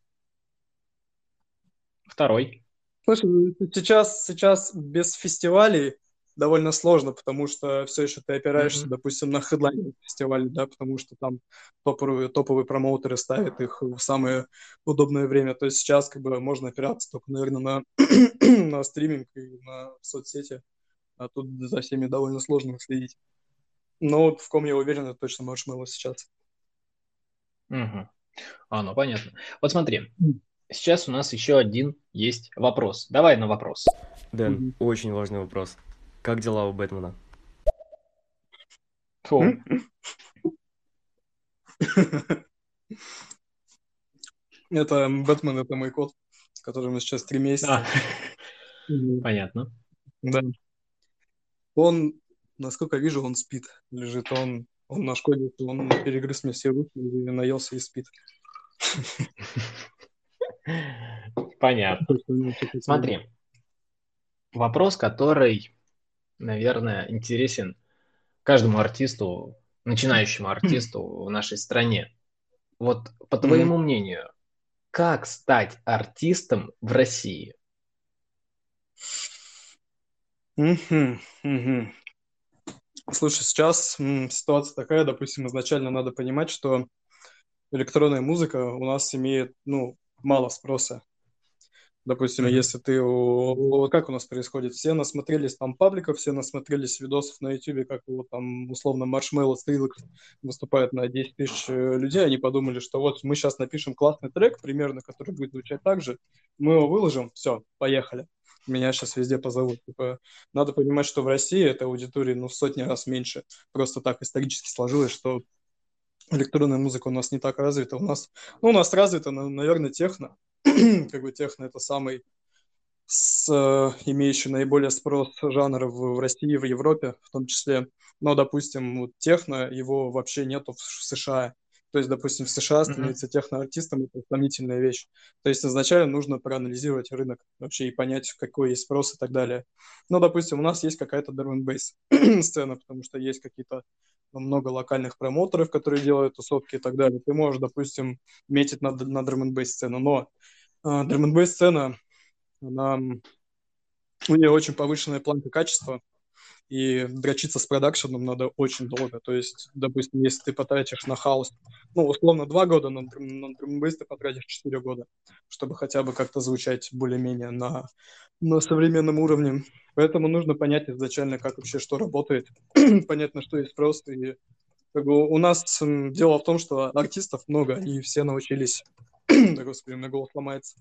Второй. Слушай, сейчас, сейчас без фестивалей довольно сложно, потому что все еще ты опираешься, mm-hmm. допустим, на хедлайн фестивале, да, потому что там топовые, топовые промоутеры ставят их в самое удобное время. То есть сейчас как бы можно опираться только, наверное, на, на стриминг и на соцсети, а тут за всеми довольно сложно следить. Но вот в ком я уверен, это точно Маршмелло сейчас. Угу. А, ну понятно. Вот смотри, сейчас у нас еще один есть вопрос. Давай на вопрос. Дэн, mm очень важный вопрос. Как дела у Бэтмена? Это Бэтмен, это мой кот, которому сейчас три месяца. Понятно. Да. Он насколько вижу, он спит. Лежит он, он на школе, он перегрыз мне все руки и наелся и спит. Понятно. Смотри, вопрос, который, наверное, интересен каждому артисту, начинающему артисту в нашей стране. Вот по твоему мнению, как стать артистом в России? Слушай, сейчас ситуация такая, допустим, изначально надо понимать, что электронная музыка у нас имеет, ну, мало спроса. Допустим, mm-hmm. если ты... Вот как у нас происходит? Все насмотрелись там пабликов, все насмотрелись видосов на YouTube, как вот там условно Маршмелло Стрелок выступает на 10 тысяч э, людей, они подумали, что вот мы сейчас напишем классный трек примерно, который будет звучать так же, мы его выложим, все, поехали меня сейчас везде позовут. Типа, надо понимать, что в России эта аудитория ну, в сотни раз меньше. Просто так исторически сложилось, что электронная музыка у нас не так развита. У нас, ну, у нас развита, наверное, техно. как бы техно это самый с, э, имеющий наиболее спрос жанр в, в России, в Европе в том числе. Но, допустим, вот техно, его вообще нету в США. То есть, допустим, в США становиться mm-hmm. техноартистом – это сомнительная вещь. То есть изначально нужно проанализировать рынок вообще и понять, какой есть спрос и так далее. Ну, допустим, у нас есть какая-то drum and сцена, потому что есть какие-то ну, много локальных промоутеров, которые делают тусовки и так далее. Ты можешь, допустим, метить на, на drum and сцену, но э, drum and сцена, она, у нее очень повышенная планка качества, и дрочиться с продакшеном надо очень долго. То есть, допустим, если ты потратишь на хаос, ну, условно, два года, на, на друмбейс ты потратишь четыре года, чтобы хотя бы как-то звучать более-менее на, на современном уровне. Поэтому нужно понять изначально, как вообще что работает, понять, на что есть спрос. И как бы, у нас дело в том, что артистов много, они все научились... господи, у меня голос ломается.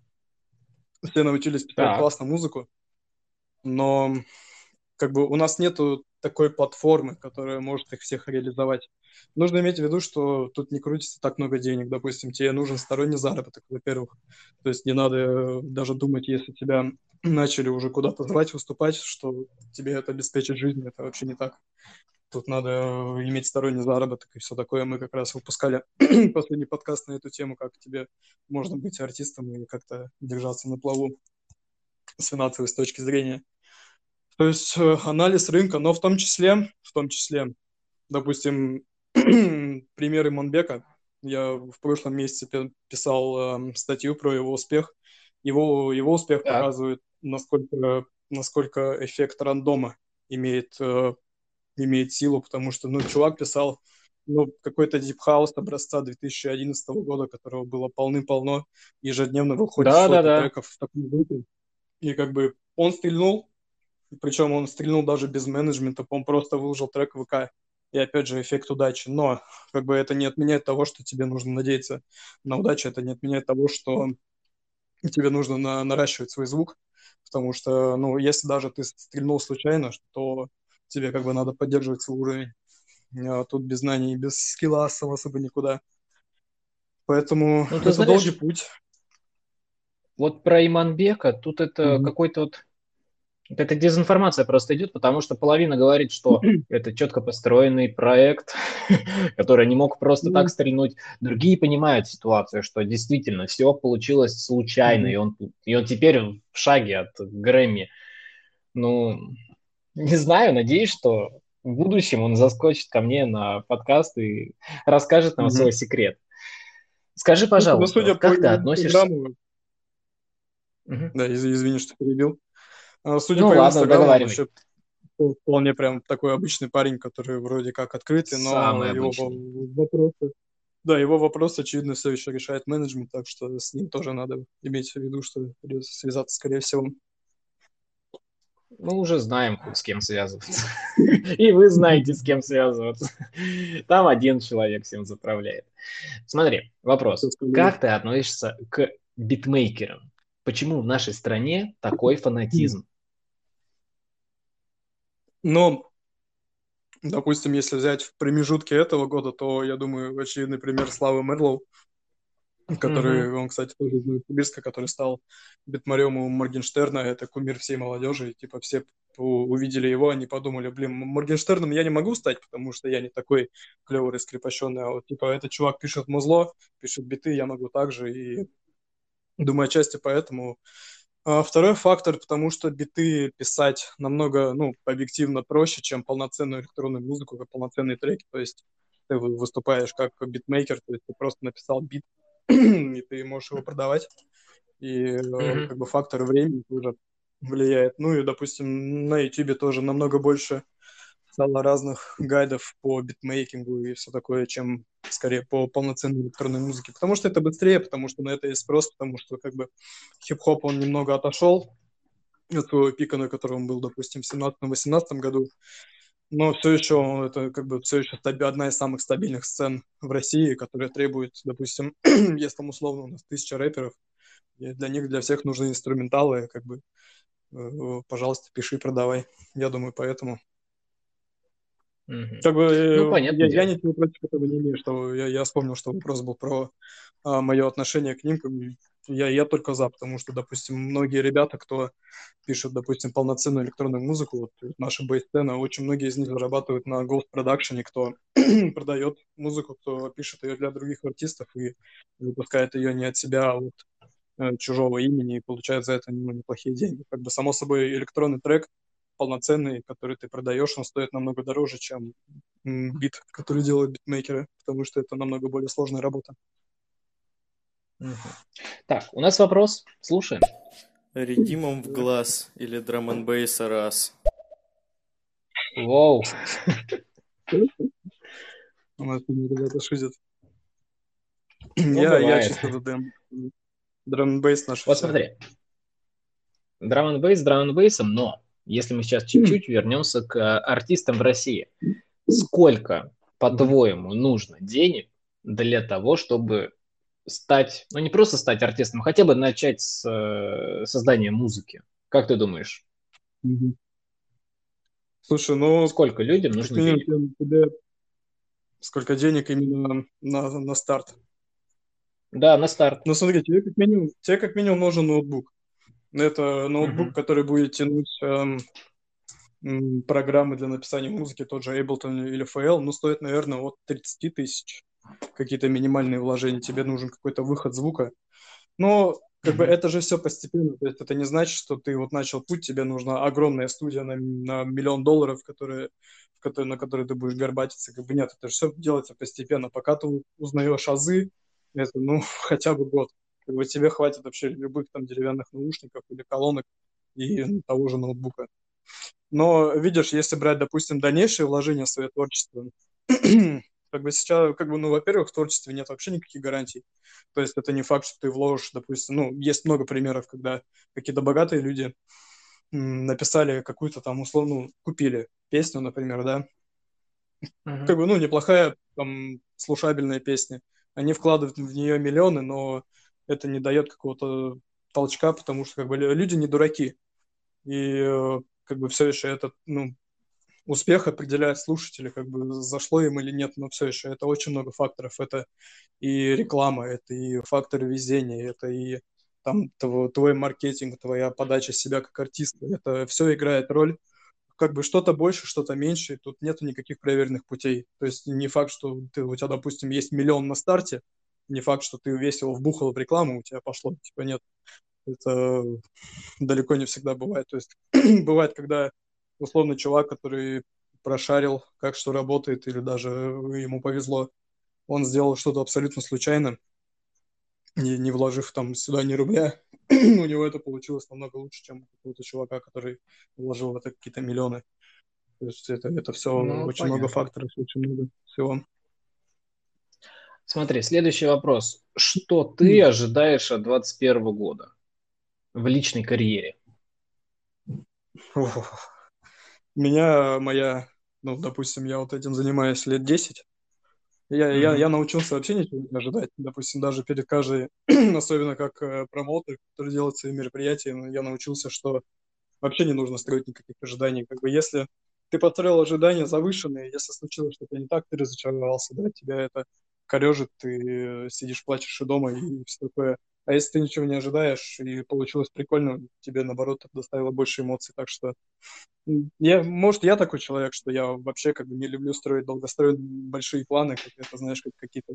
Все научились писать да. классную музыку, но как бы у нас нету такой платформы, которая может их всех реализовать. Нужно иметь в виду, что тут не крутится так много денег. Допустим, тебе нужен сторонний заработок, во-первых. То есть не надо э, даже думать, если тебя начали уже куда-то звать, выступать, что тебе это обеспечит жизнь. Это вообще не так. Тут надо э, иметь сторонний заработок и все такое. Мы как раз выпускали последний подкаст на эту тему, как тебе можно быть артистом и как-то держаться на плаву с финансовой точки зрения. То есть э, анализ рынка, но в том числе, в том числе, допустим, примеры Монбека. Я в прошлом месяце писал э, статью про его успех. Его, его успех да. показывает, насколько, насколько эффект рандома имеет, э, имеет силу, потому что, ну, чувак писал ну, какой-то deep house образца 2011 года, которого было полны-полно, ежедневно выходит да, да, да. треков в таком духе. И как бы он стрельнул, причем он стрельнул даже без менеджмента, он просто выложил трек в ВК. и опять же эффект удачи. Но как бы это не отменяет того, что тебе нужно надеяться на удачу, это не отменяет того, что тебе нужно на, наращивать свой звук, потому что, ну, если даже ты стрельнул случайно, то тебе как бы надо поддерживать свой уровень. А тут без знаний, без скилла особо никуда. Поэтому ну, это знаешь, долгий путь. Вот про Иманбека, тут это mm-hmm. какой-то вот это дезинформация просто идет, потому что половина говорит, что это четко построенный проект, который не мог просто так стрельнуть. Другие понимают ситуацию, что действительно все получилось случайно, и он, и он теперь в шаге от Грэмми. Ну, не знаю, надеюсь, что в будущем он заскочит ко мне на подкаст и расскажет нам свой секрет. Скажи, ну, пожалуйста, ну, судя как по ты относишься... Да, извини, что перебил. А, судя ну, по ладно, Инстаграму, вообще вполне прям такой обычный парень, который вроде как открытый, но Самый его вопросы... Да, его вопрос, очевидно, все еще решает менеджмент, так что с ним тоже надо иметь в виду, что придется связаться, скорее всего. Мы уже знаем, с кем связываться. И вы знаете, с кем связываться. Там один человек всем заправляет. Смотри, вопрос. Как ты относишься к битмейкерам? Почему в нашей стране такой фанатизм? Но, допустим, если взять в промежутке этого года, то, я думаю, очевидный пример Славы Мерлоу, который, mm-hmm. он, кстати, тоже из Новосибирска, который стал битмарем у Моргенштерна, это кумир всей молодежи, и, типа, все увидели его, они подумали, блин, Моргенштерном я не могу стать, потому что я не такой клевый раскрепощенный, а вот, типа, этот чувак пишет музло, пишет биты, я могу также, и думаю, отчасти поэтому второй фактор, потому что биты писать намного, ну, объективно проще, чем полноценную электронную музыку, как полноценные треки. То есть ты выступаешь как битмейкер, то есть ты просто написал бит, и ты можешь его продавать. И mm-hmm. как бы фактор времени тоже влияет. Ну и, допустим, на YouTube тоже намного больше стало разных гайдов по битмейкингу и все такое, чем скорее по полноценной электронной музыке. Потому что это быстрее, потому что на это есть спрос, потому что как бы хип-хоп, он немного отошел от своего пика, на котором он был, допустим, в 17-18 году. Но все еще это как бы все еще одна из самых стабильных сцен в России, которая требует, допустим, если там условно у нас тысяча рэперов, и для них, для всех нужны инструменталы, как бы, э, пожалуйста, пиши, продавай. Я думаю, поэтому как бы, ну, понятно. Я, я ничего против этого не имею, что я, я вспомнил, что вопрос был про а, мое отношение к ним. Я, я только за, потому что, допустим, многие ребята, кто пишет, допустим, полноценную электронную музыку, вот наша бейс-сцена, очень многие из них зарабатывают на Ghost Production, кто продает музыку, кто пишет ее для других артистов и выпускает ее не от себя, а от э, чужого имени и получает за это ну, неплохие деньги. Как бы, само собой, электронный трек — полноценный, который ты продаешь, он стоит намного дороже, чем бит, который делают битмейкеры, потому что это намного более сложная работа. Так, у нас вопрос. Слушаем. Редимом в глаз или драм н бейса раз. Воу. У нас ребята шутят. Ну, я, я чисто драм н бейс наш. Вот смотри. Драм н бейс драм н бейсом, но если мы сейчас чуть-чуть вернемся к э, артистам в России, сколько, по-твоему, нужно денег для того, чтобы стать, ну не просто стать артистом, а хотя бы начать с э, создания музыки? Как ты думаешь? Слушай, ну... Сколько людям нужно денег? Тебе... Сколько денег именно на, на старт? Да, на старт. Ну смотри, тебе как минимум, тебе как минимум нужен ноутбук. Это ноутбук, mm-hmm. который будет тянуть эм, программы для написания музыки, тот же Ableton или FL, но стоит, наверное, от 30 тысяч. Какие-то минимальные вложения. Тебе нужен какой-то выход звука. Но как mm-hmm. бы это же все постепенно. То есть это не значит, что ты вот начал путь, тебе нужна огромная студия на, на миллион долларов, которые, в которой, на которой ты будешь горбатиться. Как бы нет, это же все делается постепенно. Пока ты узнаешь азы, это, ну, хотя бы год как бы тебе хватит вообще любых там деревянных наушников или колонок и того же ноутбука. Но, видишь, если брать, допустим, дальнейшие вложения в свое творчество, как бы сейчас, как бы, ну, во-первых, в творчестве нет вообще никаких гарантий. То есть это не факт, что ты вложишь, допустим, ну, есть много примеров, когда какие-то богатые люди написали какую-то там условно, купили песню, например, да, uh-huh. как бы, ну, неплохая, там, слушабельная песня. Они вкладывают в нее миллионы, но это не дает какого-то толчка, потому что, как бы, люди не дураки. И, э, как бы, все еще это, ну, успех определяет слушатели, как бы зашло им или нет, но все еще это очень много факторов. Это и реклама, это и факторы везения, это и там твой, твой маркетинг, твоя подача себя как артиста. Это все играет роль. Как бы что-то больше, что-то меньше, тут нет никаких проверенных путей. То есть не факт, что ты, у тебя, допустим, есть миллион на старте, не факт, что ты весь его вбухал в рекламу, у тебя пошло, типа нет. Это далеко не всегда бывает. То есть бывает, когда условно чувак, который прошарил, как что работает, или даже ему повезло, он сделал что-то абсолютно случайно, не, не вложив там сюда ни рубля, у него это получилось намного лучше, чем у какого-то чувака, который вложил в это какие-то миллионы. То есть это, это все ну, очень понятно. много факторов, очень много всего. Смотри, следующий вопрос. Что ты ожидаешь от 2021 года в личной карьере? меня моя, ну, допустим, я вот этим занимаюсь лет 10, я, mm-hmm. я, я научился вообще ничего не ожидать. Допустим, даже перед каждой, особенно как э, промоутер, который делает свои мероприятия, я научился, что вообще не нужно строить никаких ожиданий. Как бы если ты построил ожидания завышенные, если случилось что-то не так, ты разочаровался, да, тебя это корежит, ты сидишь, плачешь и дома и все такое. А если ты ничего не ожидаешь и получилось прикольно, тебе, наоборот, доставило больше эмоций. Так что, я, может, я такой человек, что я вообще как бы не люблю строить долгостроить большие планы, как это, знаешь, как какие-то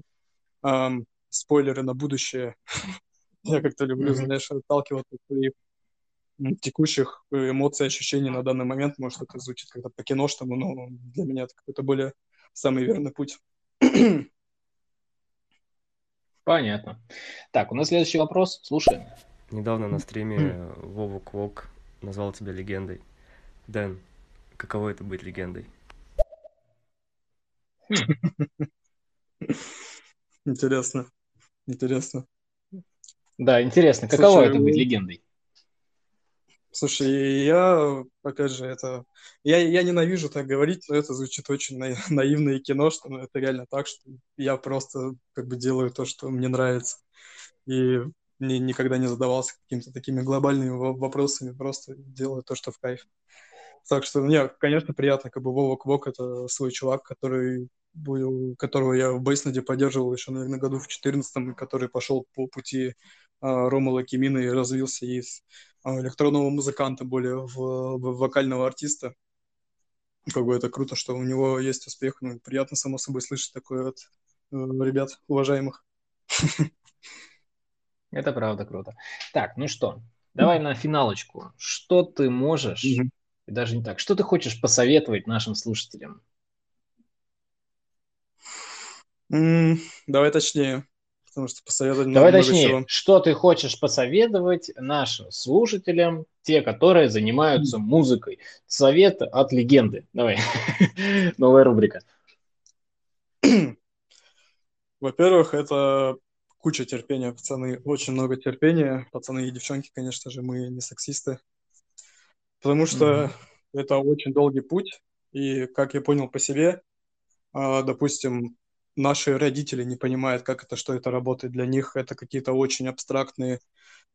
эм, спойлеры на будущее. я как-то люблю, знаешь, отталкиваться от своих текущих эмоций, ощущений на данный момент. Может, это звучит как-то по-киношному, но для меня это какой-то более самый верный путь. Понятно. Так, у нас следующий вопрос. Слушаем. Недавно на стриме Вова Квок назвал тебя легендой. Дэн, каково это быть легендой? Интересно. Интересно. Да, интересно, каково Слушай, это быть легендой? Слушай, я, опять же, это... Я, я ненавижу так говорить, но это звучит очень на... наивно и кино, что ну, это реально так, что я просто как бы делаю то, что мне нравится. И ни, никогда не задавался какими-то такими глобальными вопросами, просто делаю то, что в кайф. Так что, мне, конечно, приятно, как бы Вова Квок — это свой чувак, который которого я в Бейсленде поддерживал еще, наверное, году в 14 который пошел по пути а, Рома Лакимина и развился из электронного музыканта более в, в вокального артиста. Как бы это круто, что у него есть успех. Ну, приятно, само собой, слышать такое от э, ребят уважаемых. Это правда круто. Так, ну что, давай на финалочку. Что ты можешь, mm-hmm. даже не так, что ты хочешь посоветовать нашим слушателям? Mm, давай точнее потому что посоветовать Давай точнее, всего. что ты хочешь посоветовать нашим слушателям, те, которые занимаются музыкой? Совет от легенды. Давай, новая рубрика. Во-первых, это куча терпения, пацаны, очень много терпения. Пацаны и девчонки, конечно же, мы не сексисты. Потому что mm-hmm. это очень долгий путь, и, как я понял по себе, а, допустим, наши родители не понимают, как это, что это работает. Для них это какие-то очень абстрактные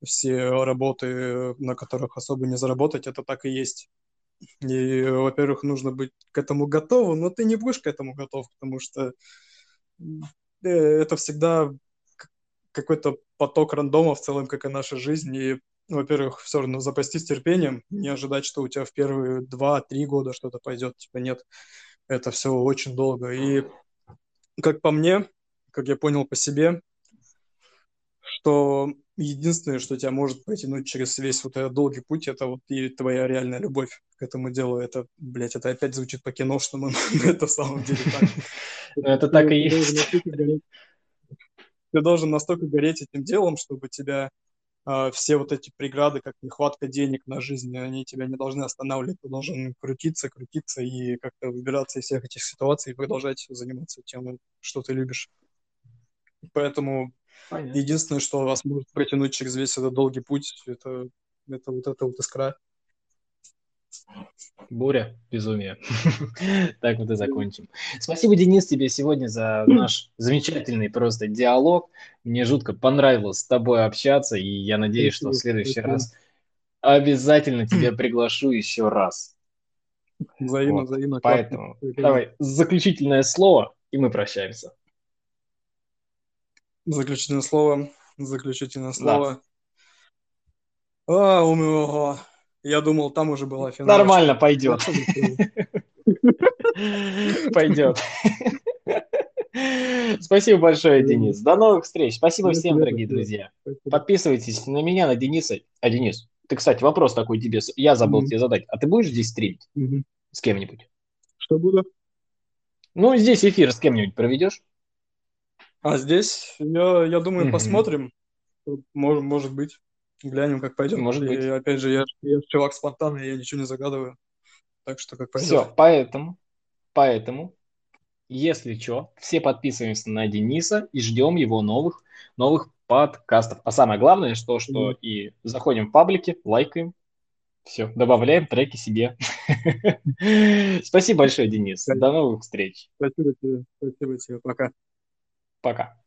все работы, на которых особо не заработать, это так и есть. И, во-первых, нужно быть к этому готовым, но ты не будешь к этому готов, потому что э, это всегда какой-то поток рандома в целом, как и наша жизнь. И, во-первых, все равно запастись терпением, не ожидать, что у тебя в первые два-три года что-то пойдет. Типа нет, это все очень долго. И как по мне, как я понял по себе, что единственное, что тебя может потянуть через весь вот этот долгий путь, это вот и твоя реальная любовь к этому делу. Это, блядь, это опять звучит по-киношному, но это в самом деле так. Это так и есть. Ты должен настолько гореть этим делом, чтобы тебя все вот эти преграды, как нехватка денег на жизнь, они тебя не должны останавливать. Ты должен крутиться, крутиться и как-то выбираться из всех этих ситуаций и продолжать заниматься тем, что ты любишь. Поэтому Понятно. единственное, что вас может протянуть через весь этот долгий путь, это, это вот эта вот искра. Буря, безумие. так вот и закончим. Спасибо, Денис, тебе сегодня за наш замечательный просто диалог. Мне жутко понравилось с тобой общаться, и я надеюсь, что в следующий раз обязательно тебя приглашу еще раз. Взаимно, вот. взаимно. Поэтому давай заключительное слово, и мы прощаемся. Заключительное слово. Заключительное слово. Да. А, у Я думал, там уже была финал. Нормально, пойдет. Пойдет. Спасибо большое, Денис. До новых встреч. Спасибо всем, дорогие друзья. Подписывайтесь на меня, на Дениса. А, Денис, ты, кстати, вопрос такой тебе. Я забыл тебе задать. А ты будешь здесь стримить с кем-нибудь? Что буду? Ну, здесь эфир с кем-нибудь проведешь? А здесь, я, я думаю, посмотрим. Может, может быть. Глянем, как пойдет. Может быть. И опять же, я, я чувак спонтанный, я ничего не загадываю. Так что как пойдет. Все, поэтому, поэтому, если что, все подписываемся на Дениса и ждем его новых, новых подкастов. А самое главное, что, что mm. и заходим в паблики, лайкаем, все, добавляем треки себе. Спасибо большое, Денис. До новых встреч. Спасибо тебе. Спасибо тебе. Пока. Пока.